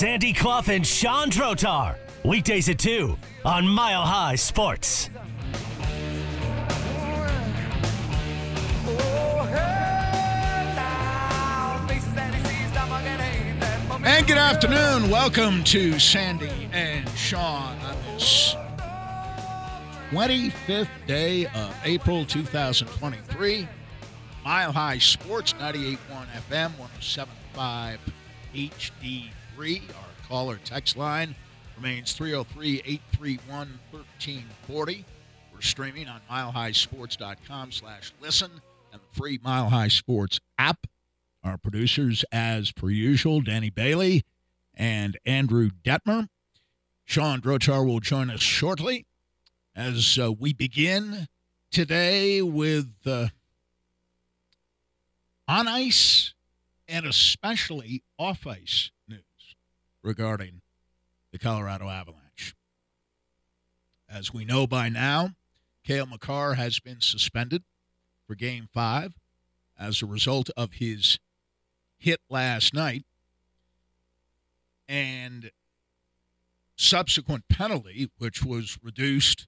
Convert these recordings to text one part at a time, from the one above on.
Sandy Clough and Sean Drotar. Weekdays at 2 on Mile High Sports. And good afternoon. Welcome to Sandy and Sean on this 25th day of April 2023. Mile High Sports 98.1 FM 107.5 HD3. Our caller text line remains 303 831 1340. We're streaming on milehighsports.com slash listen and the free Mile High Sports app. Our producers, as per usual, Danny Bailey and Andrew Detmer. Sean Drotar will join us shortly as uh, we begin today with uh, on ice and especially off ice regarding the Colorado Avalanche. As we know by now, Cale Makar has been suspended for game five as a result of his hit last night and subsequent penalty, which was reduced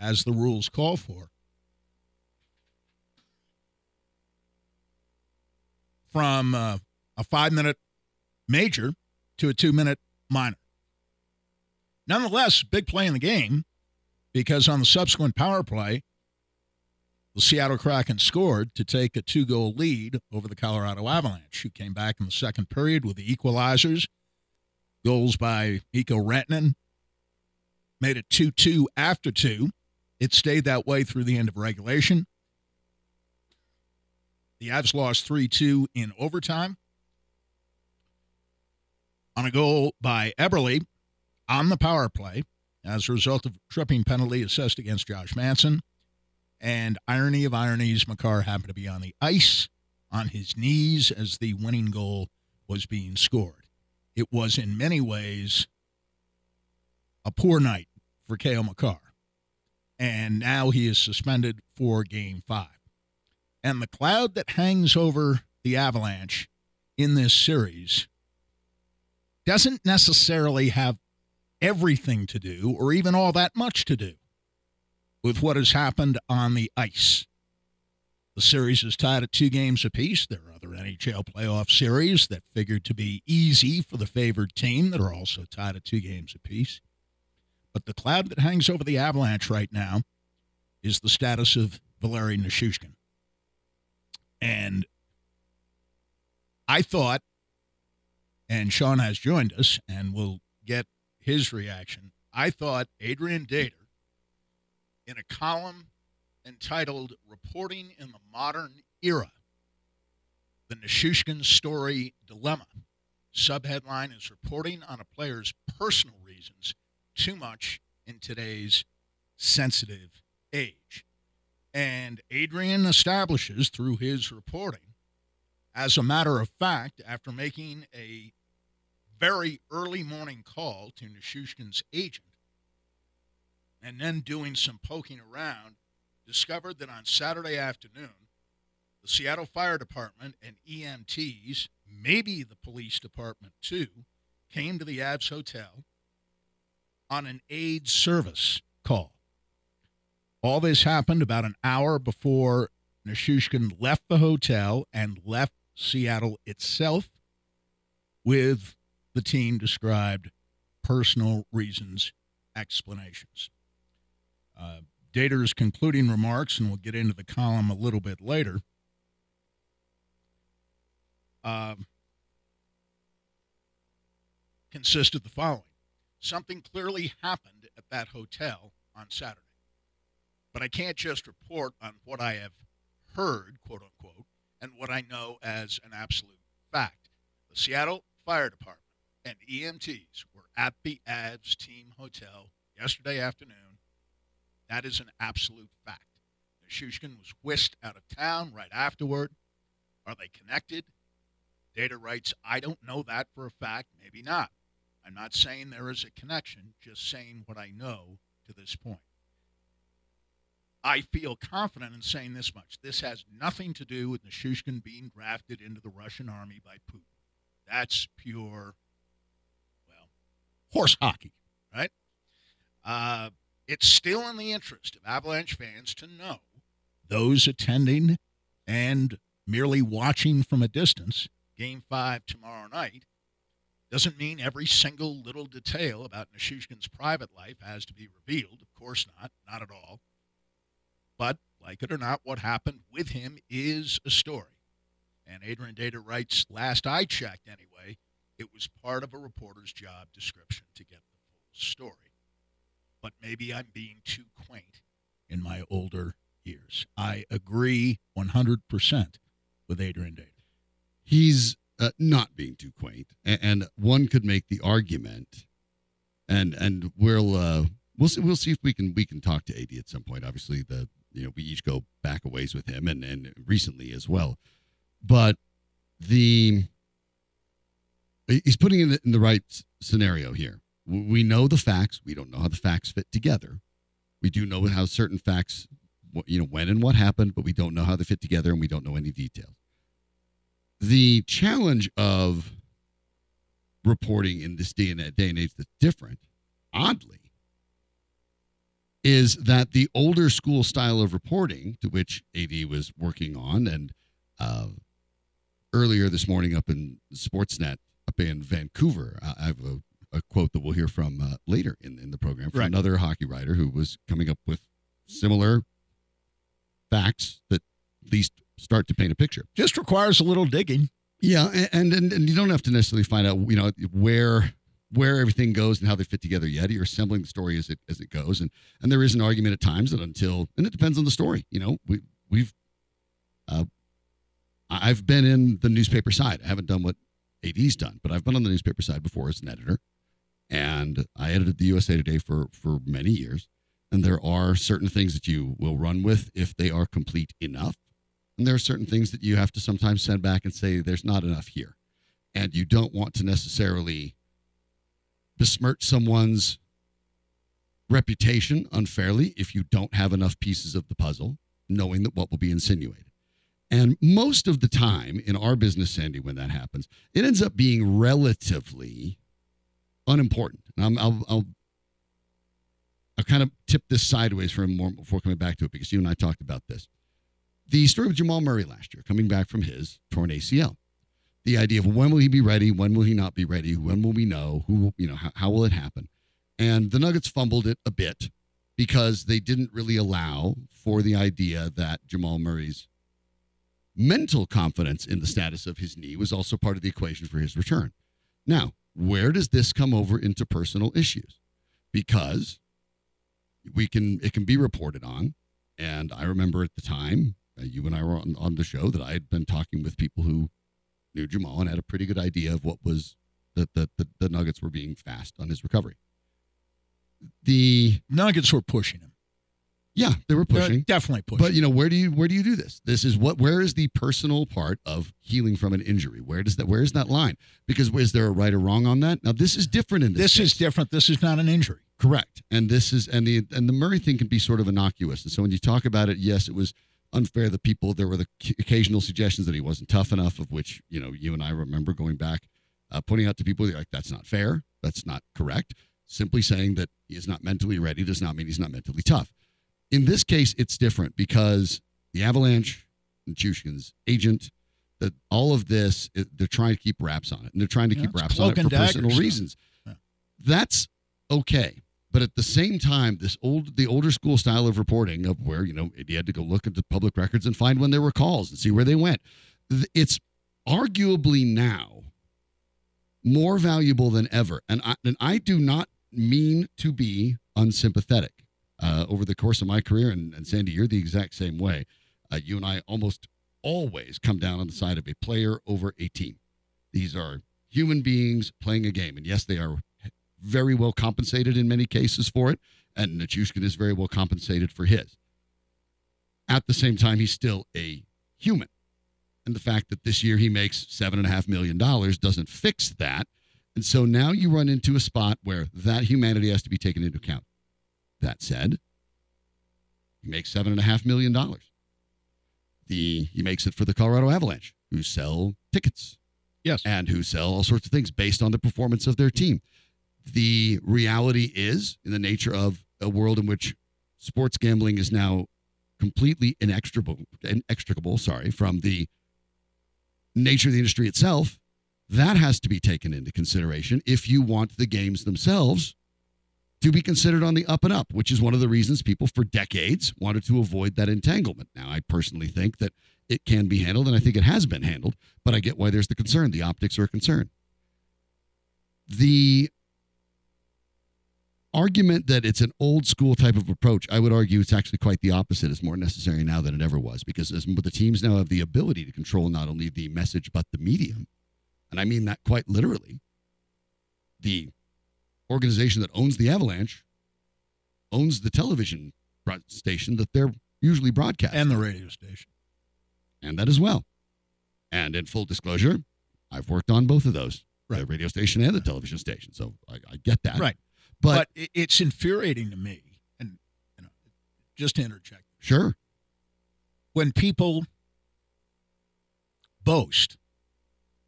as the rules call for. From uh, a five minute major to a two minute minor. Nonetheless, big play in the game because on the subsequent power play, the Seattle Kraken scored to take a two goal lead over the Colorado Avalanche, who came back in the second period with the equalizers. Goals by Mikko Rantanen made it 2 2 after two. It stayed that way through the end of regulation. The Avs lost 3 2 in overtime on a goal by Eberle on the power play as a result of tripping penalty assessed against Josh Manson. And irony of ironies, Makar happened to be on the ice on his knees as the winning goal was being scored. It was in many ways a poor night for Cale Makar. And now he is suspended for game five. And the cloud that hangs over the Avalanche in this series doesn't necessarily have everything to do or even all that much to do with what has happened on the ice. The series is tied at two games apiece. There are other NHL playoff series that figured to be easy for the favored team that are also tied at two games apiece. But the cloud that hangs over the Avalanche right now is the status of Valeri Nichushkin. And I thought, and Sean has joined us, and we'll get his reaction. I thought Adrian Dater in a column entitled Reporting in the Modern Era The Nichushkin Story Dilemma. Subheadline is Reporting on a Player's Personal Reasons Too Much in Today's Sensitive Age. And Adrian establishes through his reporting, as a matter of fact, after making a very early morning call to Nichushkin's agent, and then doing some poking around, discovered that on Saturday afternoon, the Seattle Fire Department and EMTs, maybe the police department too, came to the Avs Hotel on an aid service call. All this happened about an hour before Nichushkin left the hotel and left Seattle itself with the team described personal reasons explanations. Uh, Dater's concluding remarks, and we'll get into the column a little bit later. Uh, consist of the following Something clearly happened at that hotel on Saturday. But I can't just report on what I have heard, quote unquote, and what I know as an absolute fact. The Seattle Fire Department and EMTs were at the Avs team hotel yesterday afternoon that is an absolute fact. Nichushkin was whisked out of town right afterward. Are they connected? Dater writes, I don't know that for a fact. Maybe not. I'm not saying there is a connection, just saying what I know to this point. I feel confident in saying this much. This has nothing to do with Nichushkin being drafted into the Russian army by Putin. That's pure horse hockey, right? Uh, it's still in the interest of Avalanche fans to know those attending and merely watching from a distance game five tomorrow night doesn't mean every single little detail about Nichushkin's private life has to be revealed. Of course not, not at all. But like it or not, what happened with him is a story. And Adrian Dater writes, last I checked anyway, it was part of a reporter's job description to get the full story. But maybe I'm being too quaint in my older years. I agree 100% with Adrian Dater. He's uh, not being too quaint, and, and, one could make the argument, and and we'll uh, we'll see, we'll see if we can we can talk to AD at some point. Obviously, the you know we each go back a ways with him, and and recently as well, but the he's putting it in the right scenario here. We know the facts. We don't know how the facts fit together. We do know how certain facts, you know, when and what happened, but we don't know how they fit together, and we don't know any details the challenge of reporting in this day and, day and age that's different, oddly, is that the older school style of reporting to which AD was working on, and uh, earlier this morning up in Sportsnet up in Vancouver, I have a, a quote that we'll hear from uh, later in, in the program from right. another hockey writer who was coming up with similar facts that at least start to paint a picture. Just requires a little digging. Yeah, and, and and you don't have to necessarily find out, you know, where where everything goes and how they fit together yet. You're assembling the story as it as it goes, and and there is an argument at times that until and it depends on the story. You know, we we've uh, I've been in the newspaper side. I haven't done what AD's done, but I've been on the newspaper side before as an editor, and I edited the USA Today for for many years. And there are certain things that you will run with if they are complete enough and there are certain things that you have to sometimes send back and say, there's not enough here. And you don't want to necessarily besmirch someone's reputation unfairly if you don't have enough pieces of the puzzle, knowing that what will be insinuated. And most of the time in our business, Sandy, when that happens, it ends up being relatively unimportant. And i will I'll, I'll kind of tip this sideways for more before coming back to it because you and I talked about this the story of Jamal Murray last year, coming back from his torn ACL. The idea of when will he be ready? When will he not be ready? When will we know? Who, you know, how, how will it happen? And the Nuggets fumbled it a bit because they didn't really allow for the idea that Jamal Murray's mental confidence in the status of his knee was also part of the equation for his return. Now, where does this come over into personal issues? Because we can it can be reported on and I remember at the time uh, you and I were on, on the show that I had been talking with people who knew Jamal and had a pretty good idea of what was that the, the, the Nuggets were being fast on his recovery. The Nuggets were pushing him. Yeah, they were pushing. They're definitely pushing. But you know, where do you where do you do this? This is what where is the personal part of healing from an injury? Where does that where is that line? Because is there a right or wrong on that? Now this is different in this. This case. is different. This is not an injury. Correct. And this is and the and the Murray thing can be sort of innocuous. And so when you talk about it, yes, it was unfair the people there were the occasional suggestions that he wasn't tough enough of which you know you and i remember going back uh, pointing out to people like that's not fair that's not correct simply saying that he is not mentally ready does not mean he's not mentally tough in this case it's different because the avalanche and Nichushkin's agent that all of this they're trying to keep wraps on it and they're trying to yeah, keep wraps on it for personal reasons yeah. that's okay but at the same time, this old the older school style of reporting of where you know you had to go look at the public records and find when there were calls and see where they went. It's arguably now more valuable than ever, and I, and I do not mean to be unsympathetic. Uh, over the course of my career, and, and Sandy, you're the exact same way. Uh, you and I almost always come down on the side of a player over a team. These are human beings playing a game, and yes, they are very well compensated in many cases for it, and Nichushkin is very well compensated for his. At the same time, he's still a human. And the fact that this year he makes $7.5 million doesn't fix that. And so now you run into a spot where that humanity has to be taken into account. That said, he makes $7.5 million. The, he makes it for the Colorado Avalanche, who sell tickets. Yes. And who sell all sorts of things based on the performance of their team the reality is in the nature of a world in which sports gambling is now completely inextricable, inextricable sorry, from the nature of the industry itself, that has to be taken into consideration if you want the games themselves to be considered on the up and up, which is one of the reasons people for decades wanted to avoid that entanglement. Now, I personally think that it can be handled, and I think it has been handled, but I get why there's the concern. The optics are a concern. The argument that it's an old school type of approach, I would argue it's actually quite the opposite. It's more necessary now than it ever was because the teams now have the ability to control not only the message but the medium, and I mean that quite literally. The organization that owns the Avalanche owns the television station that they're usually broadcasting and the radio station, and that as well. And in full disclosure, I've worked on both of those, Right. the radio station and the television station, so I, I get that. right? But, But, it's infuriating to me, and you know, just to interject, sure, when people boast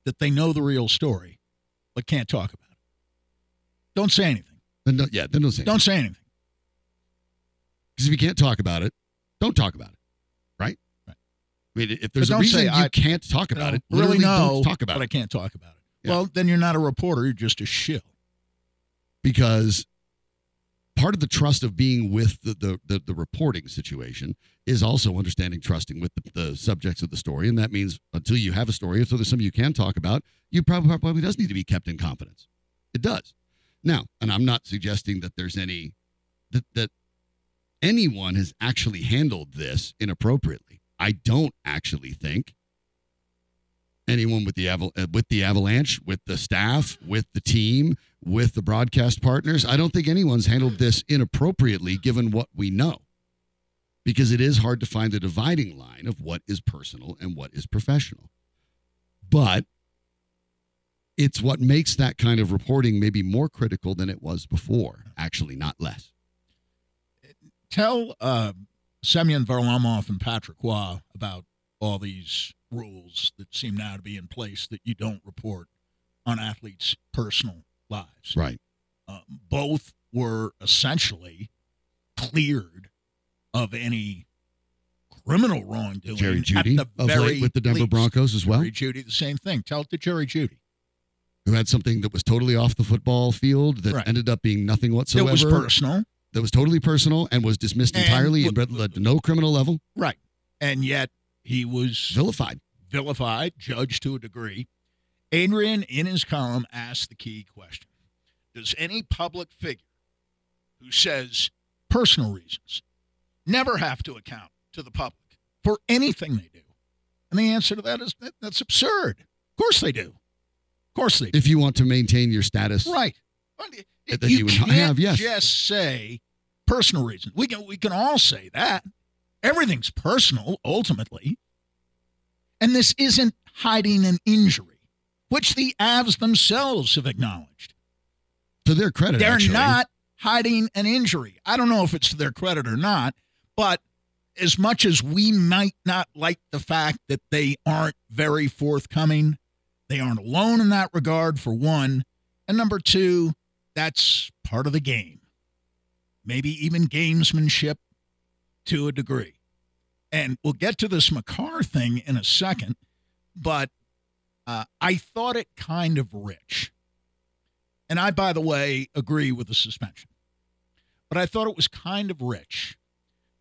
that they know the real story but can't talk about it, don't say anything. then don't, yeah, then don't say Don't say anything. because if you can't talk about it, don't talk about it, right? Right. I mean, if there's a reason say, you I- can't talk about it, really don't talk about but it I can't talk about it. Yeah. Well, then you're not a reporter. You're just a shill. because part of the trust of being with the the, the, the reporting situation is also understanding trusting with the, the subjects of the story and that means until you have a story until there's something you can talk about you probably probably does need to be kept in confidence it does now and i'm not suggesting that there's any that that anyone has actually handled this inappropriately i don't actually think anyone with the Aval- uh, with the Avalanche, with the staff, with the team, with the broadcast partners. I don't think anyone's handled this inappropriately given what we know. Because it is hard to find the dividing line of what is personal and what is professional. But it's what makes that kind of reporting maybe more critical than it was before, actually, not less. Tell uh, Semyon Varlamov and Patrick Roy about all these rules that seem now to be in place that you don't report on athletes' personal lives. Right. Uh, both were essentially cleared of any criminal wrongdoing. Jerry at Jeudy the of very late with the Denver least. Broncos as well, Jerry Jeudy, the same thing. Tell it to Jerry Jeudy. Who had something that was totally off the football field that Right. ended up being nothing whatsoever. It was personal. that was totally personal and was dismissed And entirely and led to no criminal level, Right. And yet he was vilified. vilified, judged to a degree. Adrian, in his column, asked the key question Does any public figure who says personal reasons never have to account to the public for anything they do? And the answer to that is that, that's absurd. Of course they do. Course they do. If you want to maintain your status, Right. That you you can't have, yes. just say personal reasons. We can we can all say that. Everything's personal ultimately. And this isn't hiding an injury, which the Avs themselves have acknowledged. to their credit, They're actually, not hiding an injury. I don't know if it's to their credit or not, but as much as we might not like the fact that they aren't very forthcoming, they aren't alone in that regard, for one. And number two, that's part of the game. Maybe even gamesmanship to a degree. And we'll get to this Makar thing in a second, but uh, I thought it kind of rich. And I, by the way, agree with the suspension. But I thought it was kind of rich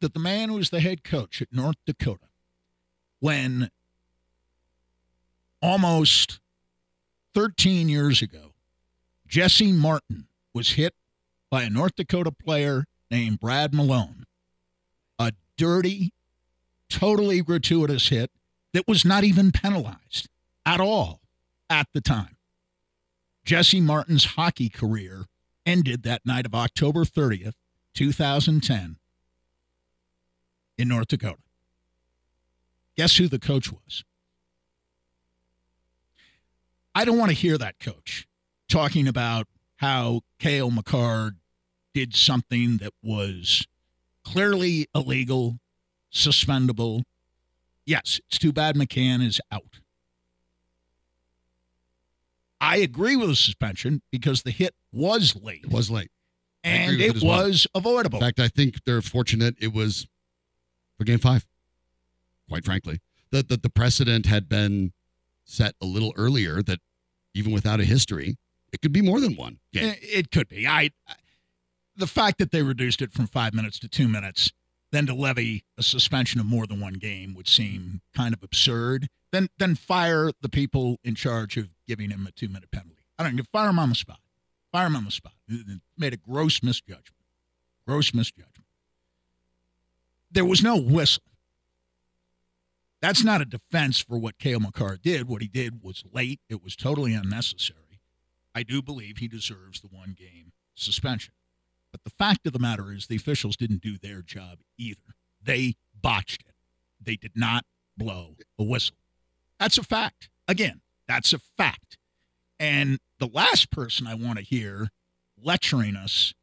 that the man who was the head coach at North Dakota, when almost 13 years ago, Jesse Martin was hit by a North Dakota player named Brad Malone. A dirty, totally gratuitous hit that was not even penalized at all at the time. Jesse Martin's hockey career ended that night of October 30th, 2010, in North Dakota. Guess who the coach was? I don't want to hear that coach talking about how Cale Makar did something that was clearly illegal, suspendable. Yes, it's too bad McCann is out. I agree with the suspension because the hit was late It was late. I and it it as well. was avoidable. In fact, I think they're fortunate it was for game five, quite frankly. The, the, the precedent had been set a little earlier that even without a history, it could be more than one game. Eh, It could be. I the fact that they reduced it from five minutes to two minutes, then to levy a suspension of more than one game would seem kind of absurd. Then then fire the people in charge of giving him a two minute penalty. I don't know, fire him on the spot. Fire him on the spot. It Made a gross misjudgment. Gross misjudgment. There was no whistle. That's not a defense for what Cale Makar did. What he did was late. It was totally unnecessary. I do believe he deserves the one game suspension. But the fact of the matter is, the officials didn't do their job either. They botched it. They did not blow a whistle. That's a fact. Again, that's a fact. And the last person I want to hear lecturing us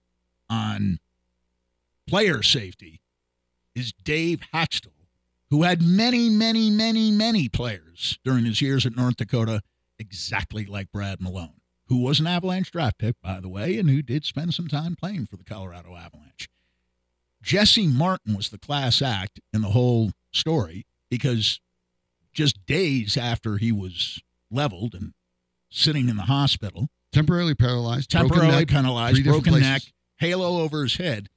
on player safety is Dave Hakstol, who had many, many, many, many players during his years at North Dakota exactly like Brad Malone, who was an Avalanche draft pick, by the way, and who did spend some time playing for the Colorado Avalanche. Jesse Martin was the class act in the whole story because just days after he was leveled and sitting in the hospital, Temporarily paralyzed, broken temporarily neck, penalized, three different broken places. neck, halo over his head.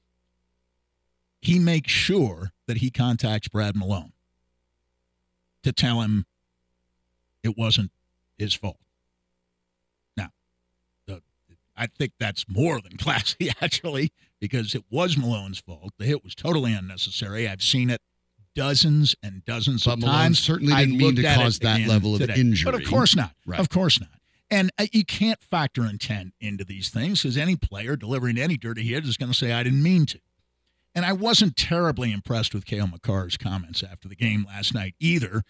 He makes sure that he contacts Brad Malone to tell him it wasn't his fault. Now, the, I think that's more than classy, actually, because it was Malone's fault. The hit was totally unnecessary. I've seen it dozens and dozens But of Malone times. certainly I didn't mean to cause that level of today. injury. But of course not. Right. Of course not. And uh, you can't factor intent into these things because any player delivering any dirty hit is going to say, I didn't mean to. And I wasn't terribly impressed with Cale Makar's comments after the game last night either.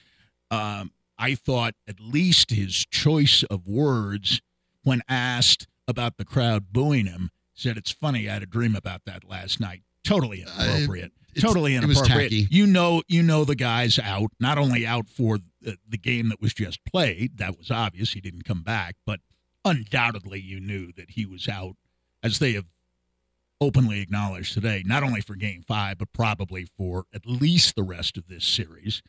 Um, I thought at least his choice of words when asked about the crowd booing him said, It's funny, I had a dream about that last night. Totally inappropriate. It's- totally inappropriate. You know, you know the guy's out, not only out for the, the game that was just played, that was obvious, he didn't come back, but undoubtedly you knew that he was out, as they have openly acknowledged today, not only for game five, but probably for at least the rest of this series.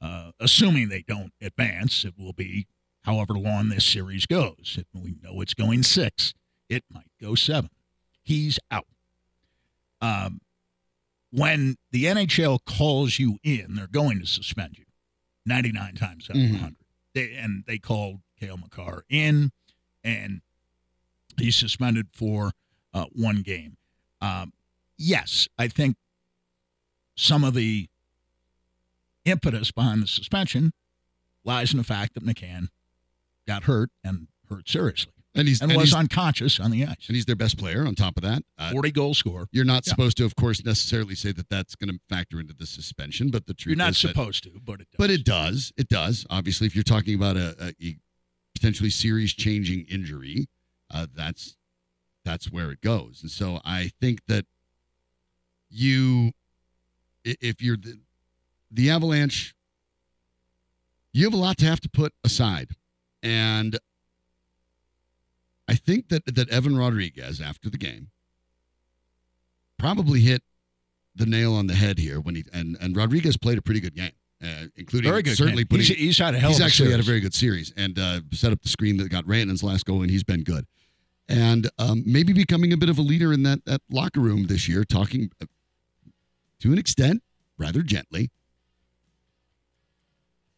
Uh, assuming they don't advance, it will be however long this series goes. If we know it's going six, it might go seven. He's out. Um, when the NHL calls you in, they're going to suspend you 99 times out of Mhm. 100. They, and they called Cale Makar in, and he's suspended for uh, one game. Um, yes, I think some of the impetus behind the suspension lies in the fact that McCann got hurt and hurt seriously and he's and, and was he's, unconscious on the ice. and he's their best player. On top of that, uh, 40 goal score. you're not Yeah. supposed to, of course, necessarily say that that's going to factor into the suspension. But the truth You're not is that- supposed to, but it does. But it does. It does. Obviously, if you're talking about a, a, a potentially series-changing injury, uh, that's that's where it goes. And so I think that you, if you're the, the Avalanche, you have a lot to have to put aside, and I think that that Evan Rodrigues after the game probably hit the nail on the head here when he and and Rodrigues played a pretty good game, uh, including very good. certainly game. putting. he's, he's had a hell he's a actually had a very good series and uh, set up the screen that got Rantanen's last goal, and he's been good. And um, maybe becoming a bit of a leader in that that locker room this year, talking uh, to an extent rather gently,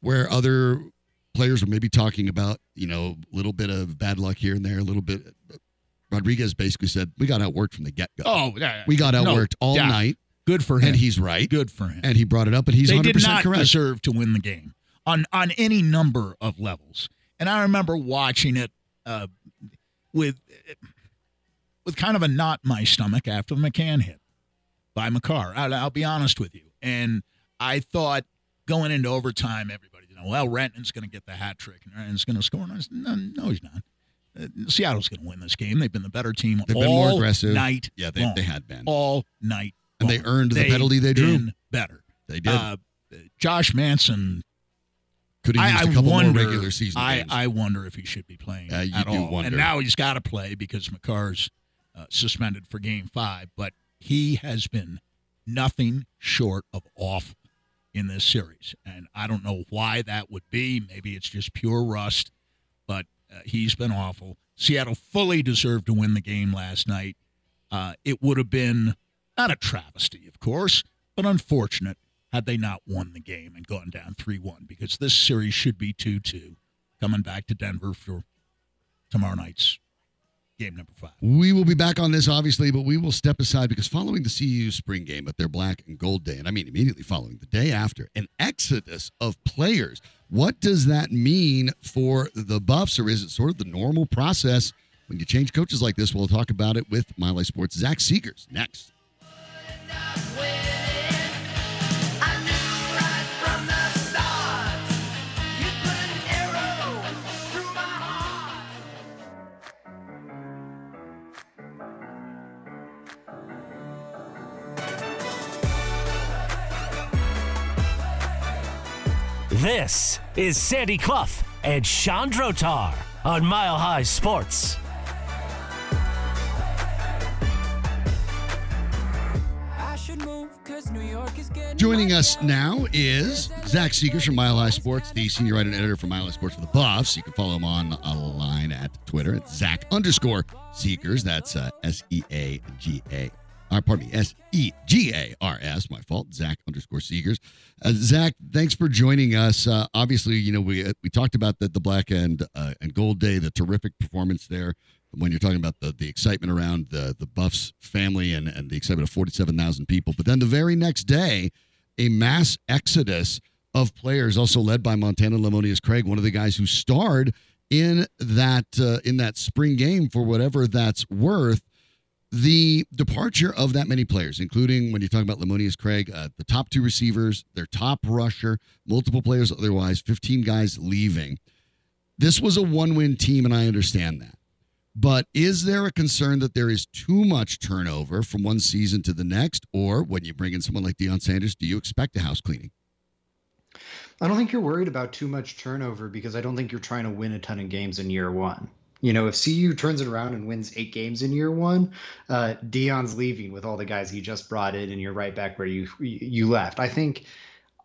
where other players were maybe talking about you know a little bit of bad luck here and there, a little bit. Rodrigues basically said, "We got outworked from the get go. Oh, yeah, we got no outworked all doubt. night." Good for him. And he's right. good for him. And he brought it up, and he's they 100% did not correct. deserve to win the game on on any number of levels. And I remember watching it uh, with with kind of a knot in my stomach after the McCann hit by Makar. I'll, I'll be honest with you. And I thought going into overtime, everybody, you know, well, Renton's going to get the hat trick and Renton's going to score. And I said, no, no, he's not. Uh, Seattle's going to win this game. They've been the better team They've all been more aggressive. night Yeah, they, long. they had been. all night And they earned the They've penalty they drew. better. They did. Uh, Josh Manson Could have I, used I a couple wonder, more regular season I, games. I wonder if he should be playing Uh, you at do all. wonder. And now he's got to play because Makar's uh, suspended for Game Five. But he has been nothing short of awful in this series, and I don't know why that would be. Maybe it's just pure rust, but uh, he's been awful. Seattle fully deserved to win the game last night. Uh, it would have been not a travesty, of course, but unfortunate had they not won the game and gone down 3 1 because this series should be 2 2 coming back to Denver for tomorrow night's game number five. We will be back on this, obviously, but we will step aside because following the CU spring game at their black and gold day, and I mean immediately following the day after, an exodus of players. What does that mean for the Buffs, or is it sort of the normal process when you change coaches like this? We'll talk about it with Mile High Sports' Zach Segars next. This is Sandy Clough and Sean Drotar on Mile High Sports. Joining us now is Zach Segars from Mile High Sports, the senior writer and editor for Mile High Sports for the Buffs. You can follow him on a line at Twitter. at Zach underscore Segars. That's uh, S E A G A. Uh, pardon me, S E G A R S. My fault. Zach underscore Segars. Uh, Zach, thanks for joining us. Uh, obviously, you know we uh, we talked about the the Black and uh, and Gold Day, the terrific performance there. When you're talking about the the excitement around the the Buffs family and and the excitement of 47,000 people, but then the very next day, a mass exodus of players, also led by Montana Lemonious Craig, one of the guys who starred in that uh, in that spring game for whatever that's worth the departure of that many players, including when you talk about Lemonious Craig, uh, the top two receivers, their top rusher, multiple players otherwise, 15 guys leaving. This was a one win team, and I understand that. But is there a concern that there is too much turnover from one season to the next? Or when you bring in someone like Deion Sanders, do you expect a house cleaning? I don't think you're worried about too much turnover because I don't think you're trying to win a ton of games in year one. You know, if CU turns it around and wins eight games in year one, uh, Deion's leaving with all the guys he just brought in, and you're right back where you you left. I think,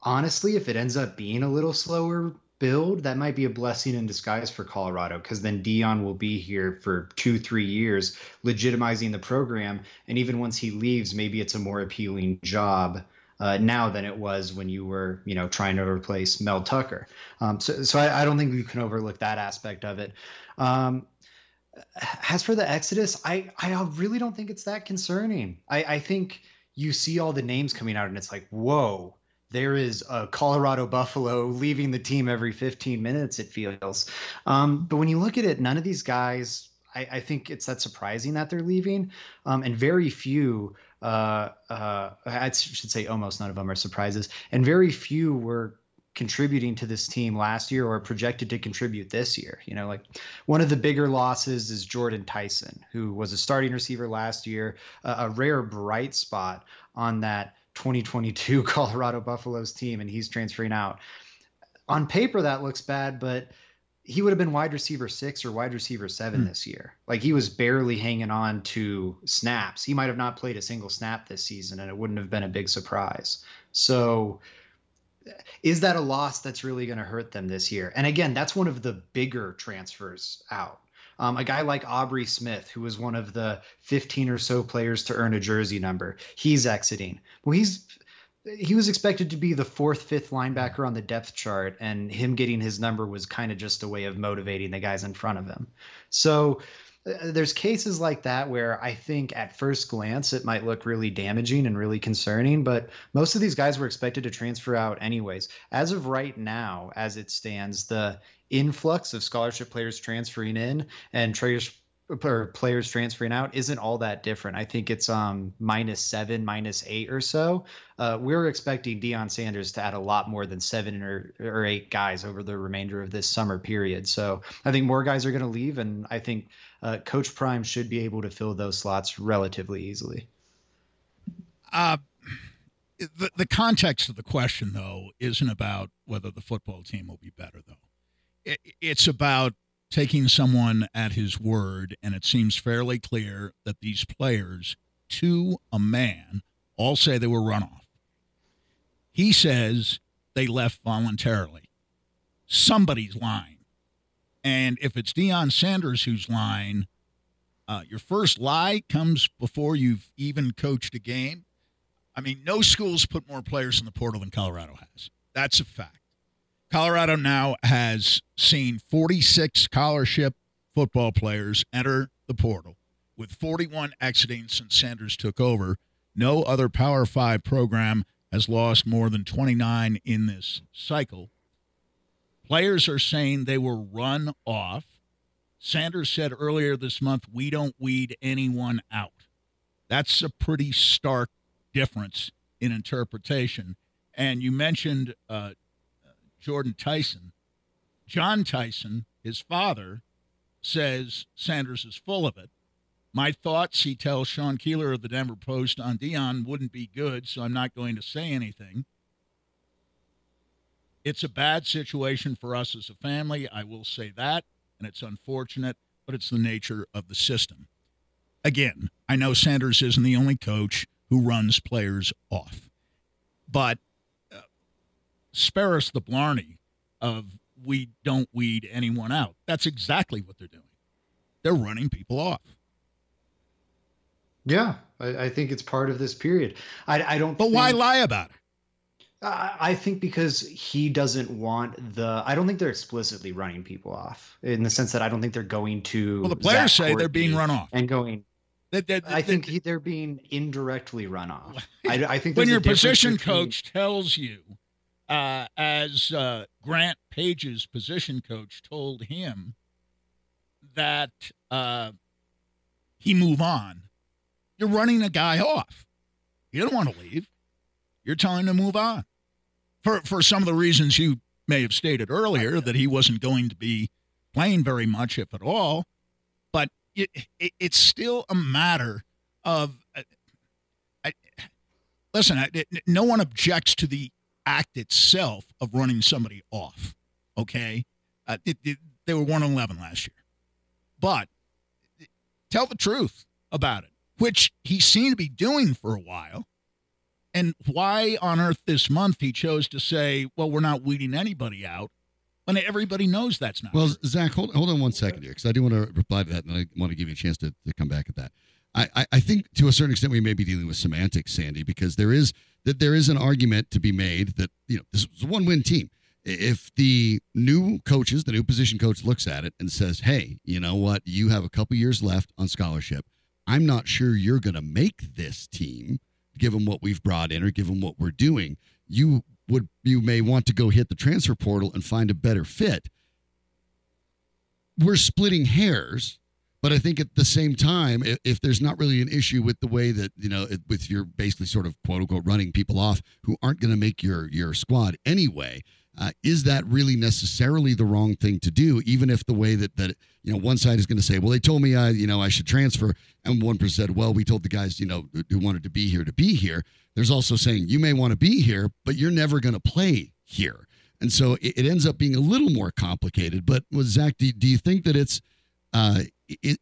honestly, if it ends up being a little slower build, that might be a blessing in disguise for Colorado because then Deion will be here for two, three years, legitimizing the program. And even once he leaves, maybe it's a more appealing job uh, now than it was when you were, you know, trying to replace Mel Tucker. Um, so, so I, I, don't think you can overlook that aspect of it. Um, as for the Exodus, I, I really don't think it's that concerning. I, I think you see all the names coming out and it's like, whoa, there is a Colorado Buffalo leaving the team every 15 minutes, it feels. Um, but when you look at it, none of these guys, I, I think it's that surprising that they're leaving. Um, and very few, uh, uh, I should say almost none of them are surprises. And very few were contributing to this team last year or projected to contribute this year. You know, like one of the bigger losses is Jordan Tyson, who was a starting receiver last year, a rare bright spot on that 2022 Colorado Buffaloes team, and he's transferring out. On paper, that looks bad, but he would have been wide receiver six or wide receiver seven hmm. this year. Like he was barely hanging on to snaps. He might have not played a single snap this season, and it wouldn't have been a big surprise. So, is that a loss that's really going to hurt them this year? And again, that's one of the bigger transfers out. Um, a guy like Aubrey Smith, who was one of the 15 or so players to earn a jersey number, he's exiting. Well, he's he was expected to be the fourth, fifth linebacker on the depth chart, and him getting his number was kind of just a way of motivating the guys in front of him. So uh, there's cases like that where I think at first glance it might look really damaging and really concerning, but most of these guys were expected to transfer out anyways. As of right now, as it stands, the influx of scholarship players transferring in and traders or players transferring out isn't all that different. I think it's um minus seven, minus eight or so. Uh, we're expecting Deion Sanders to add a lot more than seven or, or eight guys over the remainder of this summer period. So I think more guys are going to leave, and I think uh, Coach Prime should be able to fill those slots relatively easily. Uh, the, the context of the question, though, isn't about whether the football team will be better, though. It, it's about taking someone at his word, and it seems fairly clear that these players, to a man, all say they were run off. He says they left voluntarily. Somebody's lying. And if it's Deion Sanders who's lying, uh, your first lie comes before you've even coached a game. I mean, no schools put more players in the portal than Colorado has. That's a fact. Colorado now has seen 46 scholarship football players enter the portal, with 41 exiting since Sanders took over. No other Power Five program has lost more than 29 in this cycle. Players are saying they were run off. Sanders said earlier this month, we don't weed anyone out. That's a pretty stark difference in interpretation. And you mentioned uh, Jordan Tyson. John Tyson, his father, says Sanders is full of it. My thoughts, he tells Sean Keeler of the Denver Post on Deion wouldn't be good, so I'm not going to say anything. It's a bad situation for us as a family. I will say that, and it's unfortunate, but it's the nature of the system. Again, I know Sanders isn't the only coach who runs players off, but spare us the blarney of we don't weed anyone out. That's exactly what they're doing. They're running people off. Yeah, I, I think it's part of this period. I, I don't. But think, why lie about it? I, I think because he doesn't want the. I don't think they're explicitly running people off in the sense that I don't think they're going to. Well, the players say they're being run off and going. That, that, I think he, they're being indirectly run off. I, I think when your position coach tells you, uh, as uh, Grant Page's position coach told him, that uh, he move on, you're running a guy off. You don't want to leave. You're telling him to move on for for some of the reasons you may have stated earlier that he wasn't going to be playing very much, if at all. But it, it, it's still a matter of. Uh, listen, I, no one objects to the act itself of running somebody off. Okay, uh, it, it, they were one eleven last year, but tell the truth about it, which he seemed to be doing for a while. And why on earth this month he chose to say, "Well, we're not weeding anybody out," when everybody knows that's not. Well, true. Zach, hold, hold on one second here, because I do want to reply to that, and I want to give you a chance to, to come back at that. I, I, I think to a certain extent we may be dealing with semantics, Sandy, because there is that there is an argument to be made that you know this is a one-win team. If the new coaches, the new position coach, looks at it and says, "Hey, you know what? You have a couple years left on scholarship. I'm not sure you're going to make this team, given what we've brought in or given what we're doing. You would you may want to go hit the transfer portal and find a better fit." we're splitting hairs but i think at the same time if, if there's not really an issue with the way that you know it, with your basically sort of quote unquote running people off who aren't going to make your your squad anyway uh, is that really necessarily the wrong thing to do even if the way that that you know one side is going to say well they told me i you know i should transfer and one person said well we told the guys you know who- wanted to be here to be here there's also saying you may want to be here but you're never going to play here and so it, ends up being a little more complicated. But Zach, do, do you think that it's uh,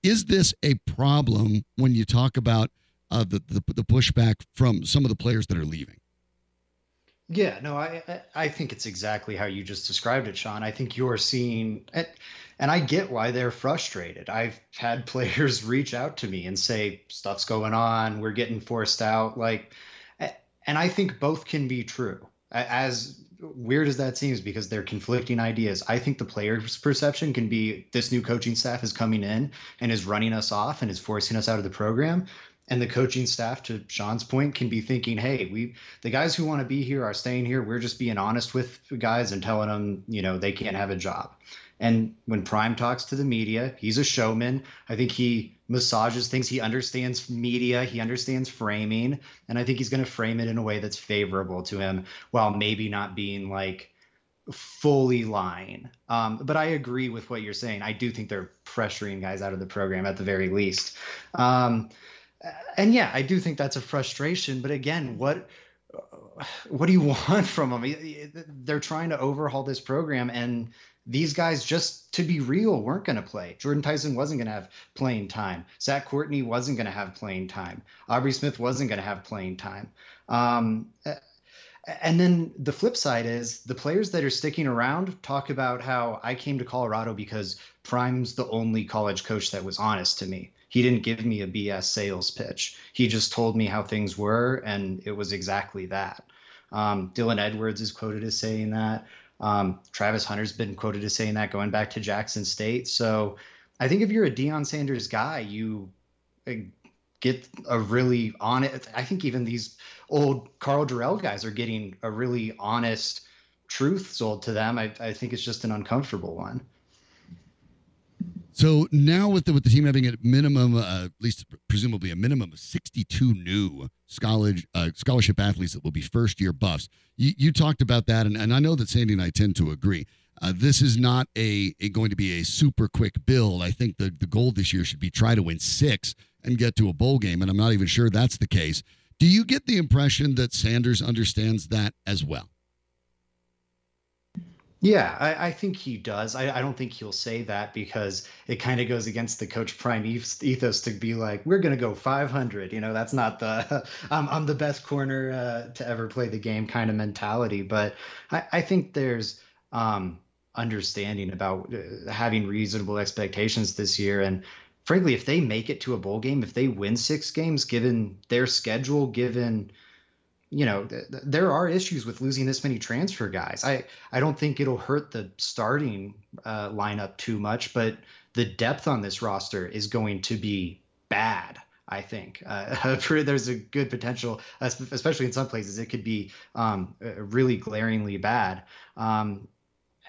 is this a problem when you talk about uh, the, the the pushback from some of the players that are leaving? Yeah, no, I I- think it's exactly how you just described it, Sean. I think you're seeing and I get why they're frustrated. I've had players reach out to me and say stuff's going on, we're getting forced out like and I think both can be true. As weird as that seems because they're conflicting ideas. I think the player's perception can be this new coaching staff is coming in and is running us off and is forcing us out of the program. And the coaching staff, to Sean's point, can be thinking, hey, we the guys who want to be here are staying here. We're just being honest with guys and telling them, you know, they can't have a job. And when Prime talks to the media, he's a showman. I think he massages things. He understands media. He understands framing. And I think he's going to frame it in a way that's favorable to him while maybe not being like fully lying. Um, but I agree with what you're saying. I do think they're pressuring guys out of the program at the very least. Um, and yeah, I do think that's a frustration. But again, what what do you want from them? They're trying to overhaul this program, and these guys, just to be real, weren't going to play. Jordyn Tyson wasn't going to have playing time. Zach Courtney wasn't going to have playing time. Aubrey Smith wasn't going to have playing time. Um, and then the flip side is the players that are sticking around talk about how I came to Colorado because Prime's the only college coach that was honest to me. He didn't give me a BS sales pitch. He just told me how things were, and it was exactly that. Um, Dylan Edwards is quoted as saying that. Um, Travis Hunter's been quoted as saying that going back to Jackson State. So I think if you're a Deion Sanders guy, you uh, get a really honest. I think even these old Karl Dorrell guys are getting a really honest truth sold to them. I, I think it's just an uncomfortable one. So now with the with the team having a minimum, uh, at least presumably a minimum of 62 new college uh, scholarship athletes that will be first year buffs. You, you talked about that, and, and I know that Sandy and I tend to agree. Uh, this is not a, a, going to be a super quick build. I think the the goal this year should be try to win six and get to a bowl game, and I'm not even sure that's the case. Do you get the impression that Sanders understands that as well? Yeah, I, I, think he does. I, I, don't think he'll say that because it kind of goes against the Coach Prime ethos to be like, we're going to go 500. You know, that's not the I'm, I'm the best corner uh, to ever play the game kind of mentality. But I, I think there's um, understanding about uh, having reasonable expectations this year. And frankly, if they make it to a bowl game, if they win six games, given their schedule, given – you know, th- there are issues with losing this many transfer guys. I, I don't think it'll hurt the starting uh, lineup too much, but the depth on this roster is going to be bad. I think uh, there's a good potential, especially in some places, it could be um, really glaringly bad, um,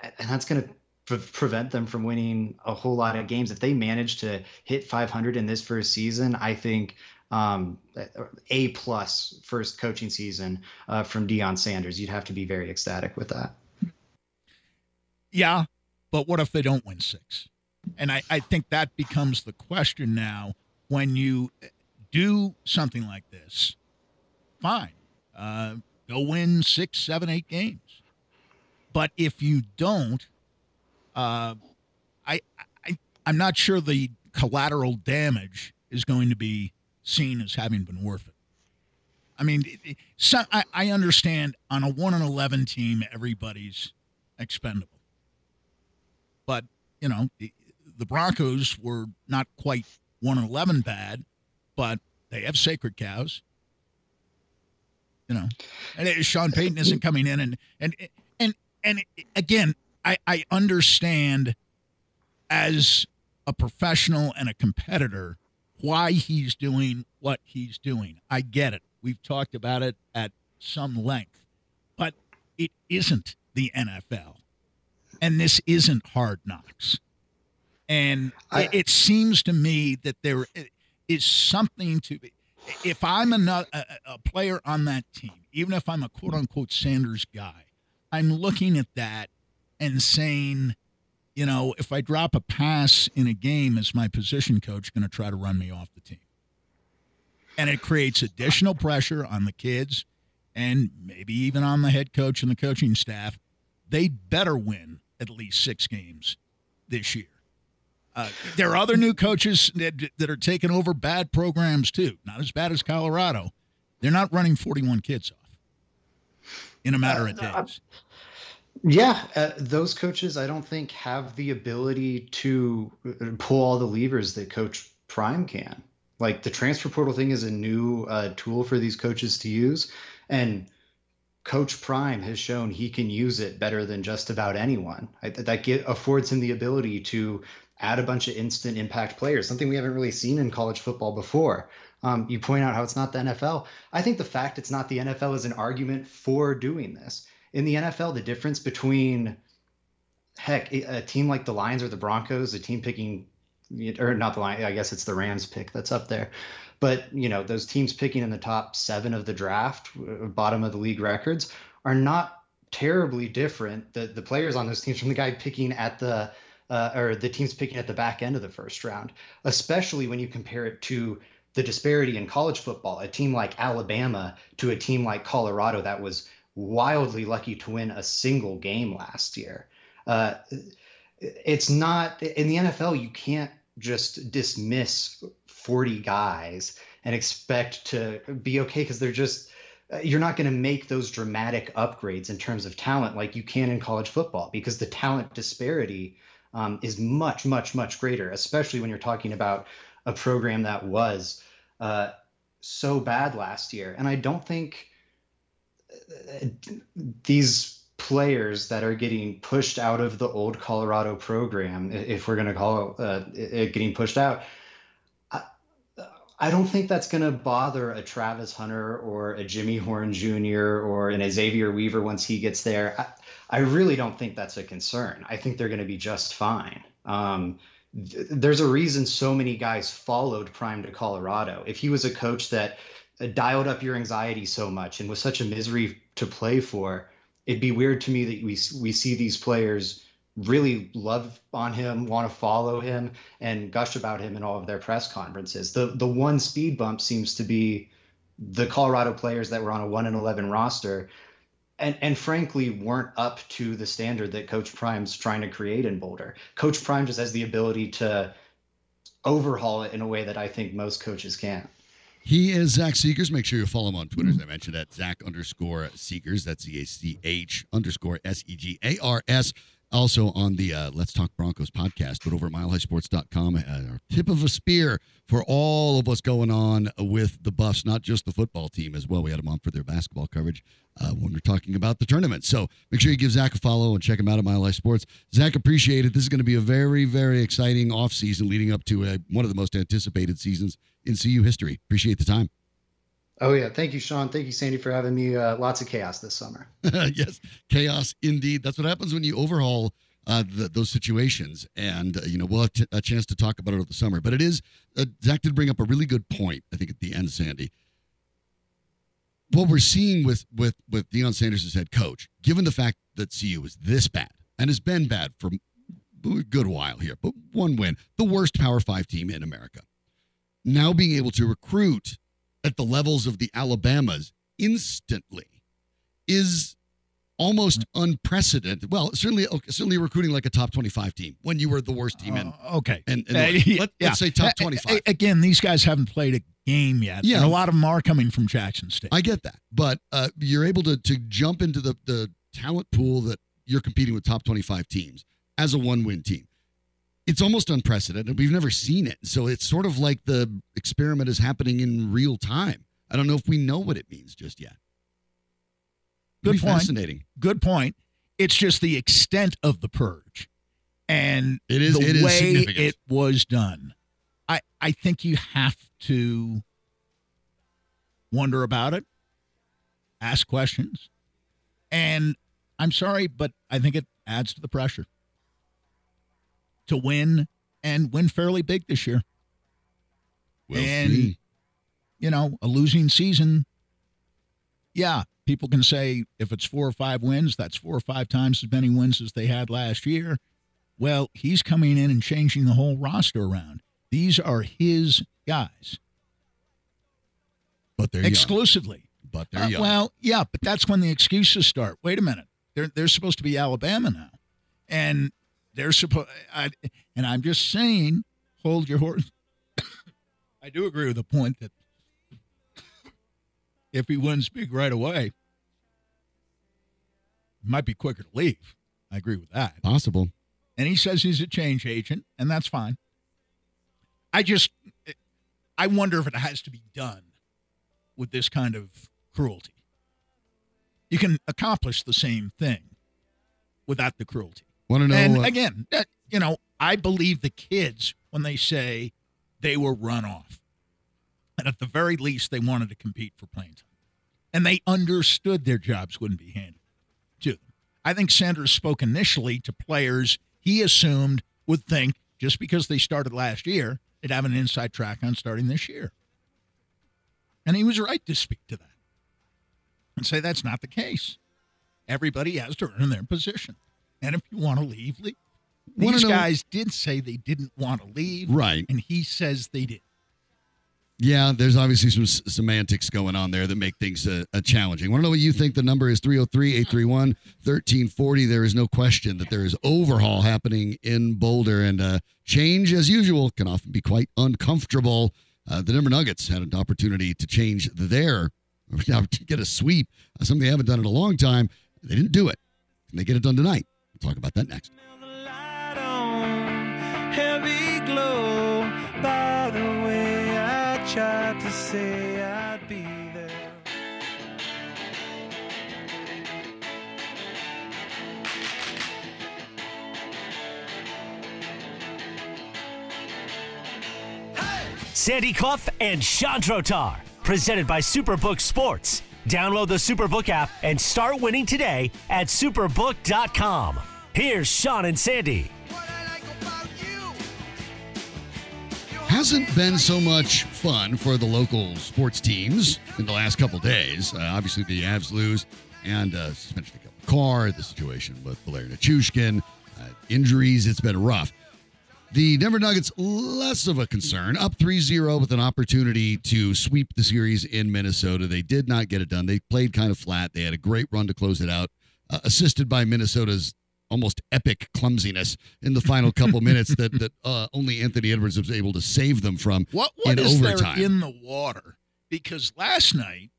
and that's going to pre- prevent them from winning a whole lot of games. If they manage to hit 500 in this first season, I think um, a plus first coaching season uh, from Deion Sanders. You'd have to be very ecstatic with that. Yeah, but what if they don't win six? And I, I think that becomes the question now when you do something like this. Fine, uh, go win six, seven, eight games. But if you don't, uh, I, I I'm not sure the collateral damage is going to be seen as having been worth it. I mean, so, I, I understand on a 1 and 11 team, everybody's expendable. But, you know, the, the Broncos were not quite 1 and 11 bad, but they have sacred cows. You know, and Sean Payton isn't coming in and and and and again, I I understand as a professional and a competitor why he's doing what he's doing. I get it. We've talked about it at some length, but it isn't the NFL. And this isn't hard knocks. And I, it seems to me that there is something to be. If I'm a, a, a player on that team, even if I'm a quote unquote Sanders guy, I'm looking at that and saying, you know, if I drop a pass in a game, is my position coach going to try to run me off the team? And it creates additional pressure on the kids and maybe even on the head coach and the coaching staff. They better win at least six games this year. Uh, there are other new coaches that, that are taking over bad programs too. Not as bad as Colorado. They're not running 41 kids off in a matter of uh, days. Yeah, uh, those coaches I don't think have the ability to uh, pull all the levers that Coach Prime can. Like the transfer portal thing is a new uh, tool for these coaches to use, and Coach Prime has shown he can use it better than just about anyone. I, that get, affords him the ability to add a bunch of instant impact players, something we haven't really seen in college football before. Um, you point out how it's not the NFL. I think the fact it's not the NFL is an argument for doing this in the NFL, the difference between heck, a team like the Lions or the Broncos, a team picking or not the Lions, I guess it's the Rams pick that's up there. But, you know, those teams picking in the top 7 of the draft, uh, bottom of the league records are not terribly different the the players on those teams from the guy picking at the uh, or the teams picking at the back end of the first round, especially when you compare it to the disparity in college football, a team like Alabama to a team like Colorado that was wildly lucky to win a single game last year. Uh, it's not in the NFL, you can't just dismiss 40 guys and expect to be okay because they're just you're not going to make those dramatic upgrades in terms of talent like you can in college football because the talent disparity um, is much, much, much greater, especially when you're talking about a program that was uh, so bad last year. And I don't think these players that are getting pushed out of the old Colorado program, if we're going to call uh, it getting pushed out, I, I don't think that's going to bother a Travis Hunter or a Jimmy Horn Jr. or an Xavier Weaver once he gets there. I, I really don't think that's a concern. I think they're going to be just fine. Um, th- there's a reason so many guys followed Prime to Colorado. If he was a coach that dialed up your anxiety so much and was such a misery to play for, it'd be weird to me that we we see these players really love on him, want to follow him, and gush about him in all of their press conferences. The the one speed bump seems to be the Colorado players that were on a one and eleven roster and and frankly weren't up to the standard that Coach Prime's trying to create in Boulder. Coach Prime just has the ability to overhaul it in a way that I think most coaches can't. He is Zach Segars. Make sure you follow him on Twitter, as I mentioned, at Zach underscore Segars. That's Z A C H underscore S E G A R S also on the uh, Let's Talk Broncos podcast, but over at milehighsports.com, uh, tip of a spear for all of what's going on with the Buffs, not just the football team as well. We had them on for their basketball coverage uh, when we're talking about the tournament. So make sure you give Zach a follow and check him out at Mile High Sports. Zach, appreciate it. This is going to be a very, very exciting offseason leading up to a, one of the most anticipated seasons in CU history. Appreciate the time. Oh yeah, thank you, Sean. Thank you, Sandy, for having me. Uh, lots of chaos this summer. yes, chaos indeed. That's what happens when you overhaul uh, the, those situations, and uh, you know we'll have t- a chance to talk about it over the summer. But it is uh, Zach did bring up a really good point. I think at the end, Sandy. What we're seeing with with with Deion Sanders as head coach, given the fact that CU is this bad and has been bad for a good while here, but one win, the worst Power Five team in America, now being able to recruit at the levels of the Alabamas instantly is almost unprecedented. Well, certainly, certainly recruiting like a top twenty-five team when you were the worst team in. Uh, okay, and, and uh, let, us say top twenty-five. Again, these guys haven't played a game yet. Yeah, and a lot of them are coming from Jackson State. I get that, but uh, you're able to to jump into the the talent pool that you're competing with top twenty-five teams as a one-win team it's almost unprecedented. We've never seen it. So it's sort of like the experiment is happening in real time. I don't know if we know what it means just yet. Good point. Fascinating. Good point. It's just the extent of the purge and it is, the it way is it was done. I, I think you have to wonder about it, ask questions. And I'm sorry, but I think it adds to the pressure to win and win fairly big this year. We'll and, see. you know, a losing season, yeah, people can say if it's four or five wins, that's four or five times as many wins as they had last year. Well, he's coming in and changing the whole roster around. These are his guys. But they're exclusively. Young. But they're young. Uh, well, yeah, but that's when the excuses start. Wait a minute. They're they're supposed to be Alabama now. And they're supposed, and I'm just saying, hold your horse. I do agree with the point that if he wins big right away, it might be quicker to leave. I agree with that. Possible. And he says he's a change agent, and that's fine. I just, I wonder if it has to be done with this kind of cruelty. You can accomplish the same thing without the cruelty. Want to know? And uh, again, you know, I believe the kids when they say they were run off, and at the very least, they wanted to compete for playing time, and they understood their jobs wouldn't be handed to them. I think Sanders spoke initially to players he assumed would think just because they started last year, they'd have an inside track on starting this year. And he was right to speak to that and say that's not the case. Everybody has to earn their position. And if you want to leave, leave. These guys did say they didn't want to leave. Right. And he says they did. Yeah, there's obviously some s- semantics going on there that make things uh, uh, challenging. Want to know what you think? The number is 303 831 1340. There is no question that there is overhaul happening in Boulder, and uh, change, as usual, can often be quite uncomfortable. Uh, the Denver Nuggets had an opportunity to change their, to get a sweep, uh, something they haven't done in a long time. They didn't do it. Can they get it done tonight? We'll talk about that next. heavy glow. By the way, I tried to say I'd be there. Sandy Clough and Chandrotar, presented by Superbook Sports. Download the Superbook app and start winning today at superbook.com. Here's Sean and Sandy. hasn't been so much fun for the local sports teams in the last couple days. Uh, obviously, the Avs lose and uh, suspension of Carr, the situation with Valeri Nichushkin, uh, injuries. It's been rough. The Denver Nuggets, less of a concern, up 3 0 with an opportunity to sweep the series in Minnesota. They did not get it done. They played kind of flat. They had a great run to close it out, uh, assisted by Minnesota's almost epic clumsiness in the final couple minutes that, that uh, only Anthony Edwards was able to save them from What what in is overtime. there in the water? Because last night,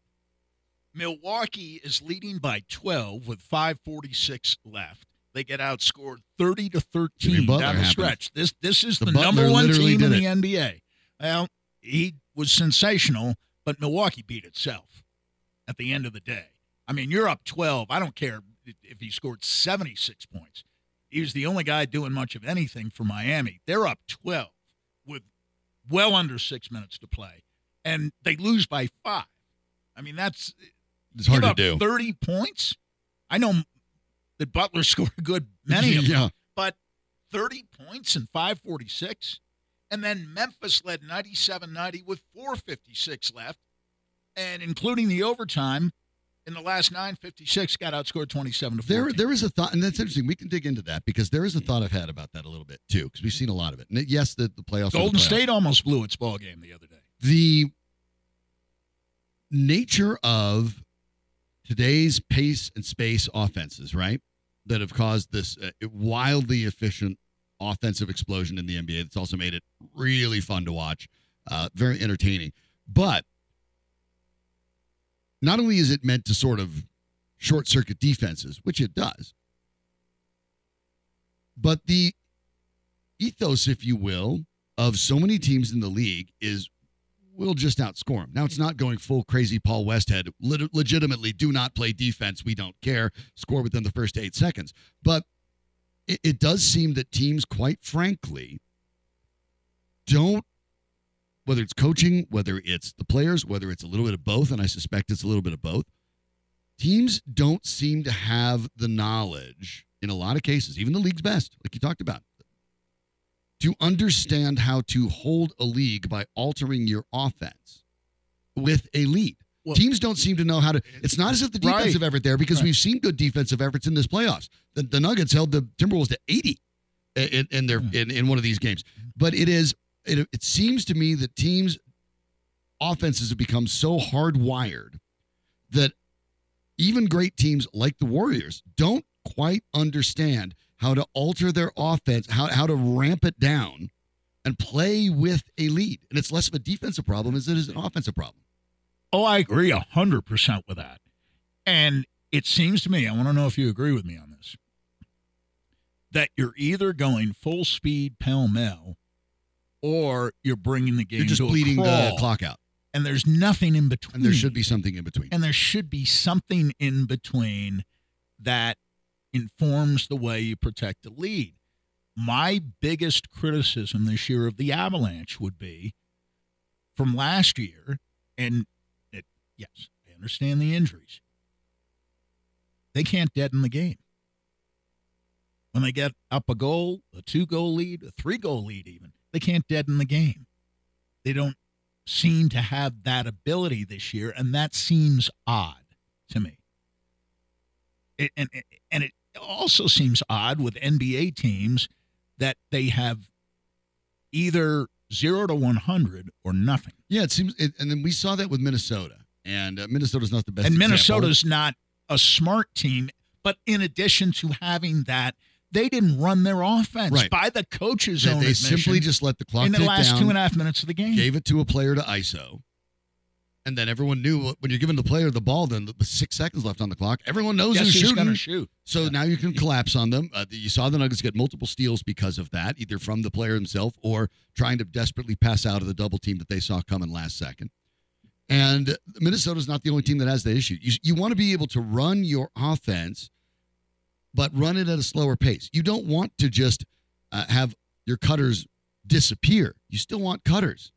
Milwaukee is leading by 12 with 5:46 left. They get outscored 30 to 13 down the happened. stretch. This this is The the, number one team in the NBA. Well, he was sensational, but Milwaukee beat itself at the end of the day. I mean, you're up 12. I don't care if he scored 76 points. He was the only guy doing much of anything for Miami. They're up 12 with well under six minutes to play, and they lose by five. I mean, that's It's hard to do. 30 points. I know that Butler scored a good many of them, yeah. but 30 points and 546. And then Memphis led 97 90 with 456 left. And including the overtime in the last 956, got outscored 27 to 14. There, there is a thought, and that's interesting. We can dig into that because there is a thought I've had about that a little bit too, because we've seen a lot of it. And yes, the, the playoffs. are the Golden playoffs. State almost blew its ball game the other day. the nature of today's pace and space offenses, right? That have caused this uh, wildly efficient offensive explosion in the NBA. That's also made it really fun to watch, uh, very entertaining. But not only is it meant to sort of short circuit defenses, which it does, but the ethos, if you will, of so many teams in the league is we'll just outscore them. Now it's not going full crazy Paul Westhead. Leg- legitimately, do not play defense. We don't care. Score within the first eight seconds. But it, it does seem that teams, quite frankly, don't. Whether it's coaching, whether it's the players, whether it's a little bit of both, and I suspect it's a little bit of both, teams don't seem to have the knowledge in a lot of cases, even the league's best, like you talked about, to understand how to hold a league by altering your offense with a lead. Well- Teams don't seem to know how to. It's not as if the Right. defensive effort there because Right. we've seen good defensive efforts in this playoffs. The, the Nuggets held the Timberwolves to 80 in, in their Hmm. in, in one of these games. But it is it, it seems to me that teams offenses have become so hardwired that even great teams like the Warriors don't quite understand how to alter their offense, how, how to ramp it down and play with a lead. And it's less of a defensive problem as it is an offensive problem. Oh, I agree a hundred percent with that. And it seems to me, I want to know if you agree with me on this, that you're either going full speed pell mell, or you're bringing the game You're just bleeding the clock out. and there's nothing in between. And there should be something in between. and there should be something in between that informs the way you protect the lead. My biggest criticism this year of the Avalanche would be from last year, and it, yes, I understand the injuries. They can't deaden the game. When they get up a goal, a two goal lead, a three goal lead, even, they can't deaden the game. They don't seem to have that ability this year, and that seems odd to me. It, and it also seems odd with NBA teams that they have either zero to 100 or nothing. Yeah, it seems, it, and then we saw that with Minnesota, and uh, Minnesota's not the best. and example. Minnesota's not a smart team, but in addition to having that, they didn't run their offense Right. by the coach's they, own they simply just let the clock in the last down, two and a half minutes of the game. gave it to a player to ISO, and then everyone knew what- when you're giving the player the ball, then with six seconds left on the clock, everyone knows Guess who's who's shooting. going to shoot? So Yeah. now you can collapse on them. Uh, you saw the Nuggets get multiple steals because of that, either from the player himself or trying to desperately pass out of the double team that they saw coming last second. And Minnesota's not the only team that has that issue. You, you want to be able to run your offense, but run it at a slower pace. You don't want to just uh, have your cutters disappear. You still want cutters.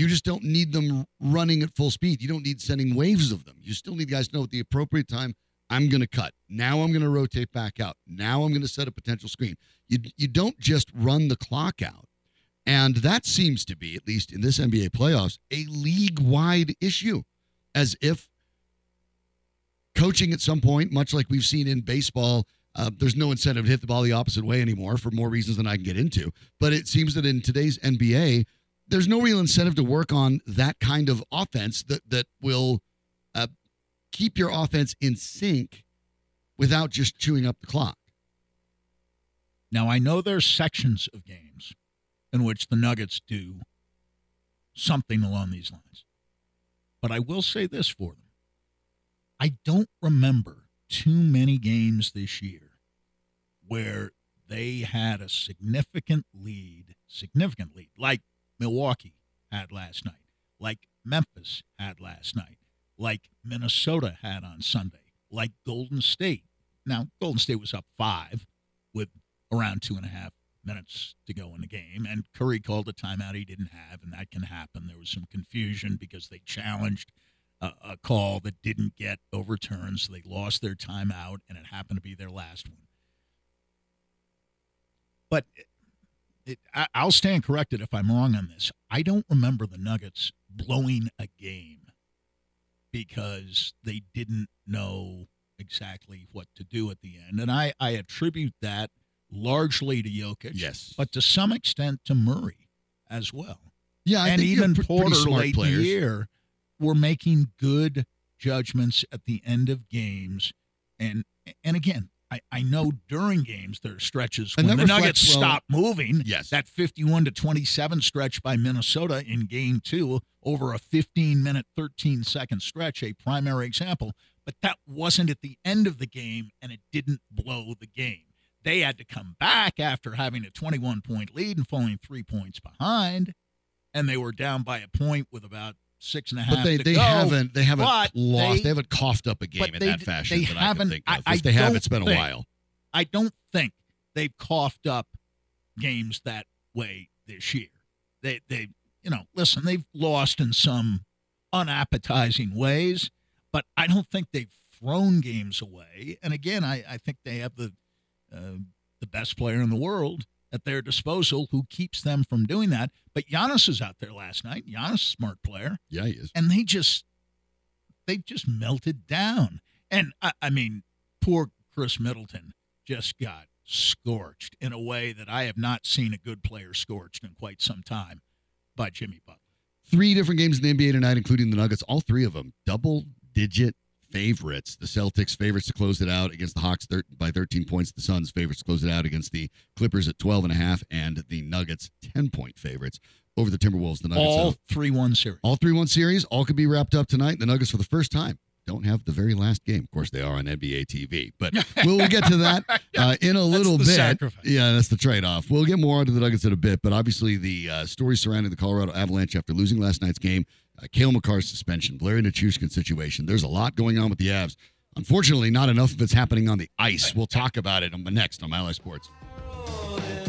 You just don't need them running at full speed. You don't need sending waves of them. You still need guys to know at the appropriate time I'm going to cut. Now I'm going to rotate back out. Now I'm going to set a potential screen. You you don't just run the clock out. And that seems to be at least in this NBA playoffs a league-wide issue as if coaching at some point much like we've seen in baseball uh, there's no incentive to hit the ball the opposite way anymore for more reasons than I can get into. But it seems that in today's NBA, there's no real incentive to work on that kind of offense that that will uh, keep your offense in sync without just chewing up the clock. Now I know there's sections of games in which the Nuggets do something along these lines. But I will say this for them. I don't remember too many games this year where they had a significant lead, significant lead, like Milwaukee had last night, like Memphis had last night, like Minnesota had on Sunday, like Golden State. Now, Golden State was up five with around two and a half minutes to go in the game, and Curry called a timeout he didn't have, and that can happen. There was some confusion because they challenged a, a call that didn't get overturned, so they lost their timeout, and it happened to be their last one. But it, I, I'll stand corrected if I'm wrong on this. I don't remember the Nuggets blowing a game because they didn't know exactly what to do at the end, and I, I attribute that largely to Jokic, Yes. but to some extent to Murray as well Yeah, I and think even pr- Porter late players. in the year were making good judgments at the end of games. And and again, I, I know during games there are stretches And when the Nuggets well- stop moving. Yes. That 51 to 27 stretch by Minnesota in game two over a 15 minute, 13 second stretch, a primary example. But that wasn't at the end of the game and it didn't blow the game. They had to come back after having a 21 point lead and falling three points behind. And they were down by a point with about six and a half But they, they go. haven't they haven't but lost they- they, haven't coughed up a game in they that fashion they that I haven't- think I-. I if they have, it's been a while. I don't think they've coughed up games that way this year. They they you know, listen, they've lost in some unappetizing ways, but I don't think they've thrown games away. And again, I, I think they have the uh, the best player in the world at their disposal who keeps them from doing that. But Giannis was out there last night. Giannis, smart player Yeah, he is. and they just they just melted down. And I, I mean, poor Khris Middleton just got scorched in a way that I have not seen a good player scorched in quite some time by Jimmy Butler. Three different games in the NBA tonight, including the Nuggets. All three of them double digit favorites. The Celtics favorites to close it out against the Hawks thir- by 13 points. The Suns favorites to close it out against the Clippers at 12 and a half, and the Nuggets 10 point favorites over the Timberwolves. The Nuggets All three one series. all three one series. All could be wrapped up tonight. The Nuggets for the first time don't have the very last game. Of course, they are on NBA TV, but we'll, we'll get to that uh, in a little bit. sacrifice. Yeah, that's the trade off. We'll get more onto the Nuggets in a bit, but obviously the uh, story surrounding the Colorado Avalanche after losing last night's game, uh, Cale Makar's suspension, Valeri Nichushkin's situation. There's a lot going on with the Avs. Unfortunately, not enough of it's happening on the ice. We'll talk about it on the next on Mile High Sports. Rolling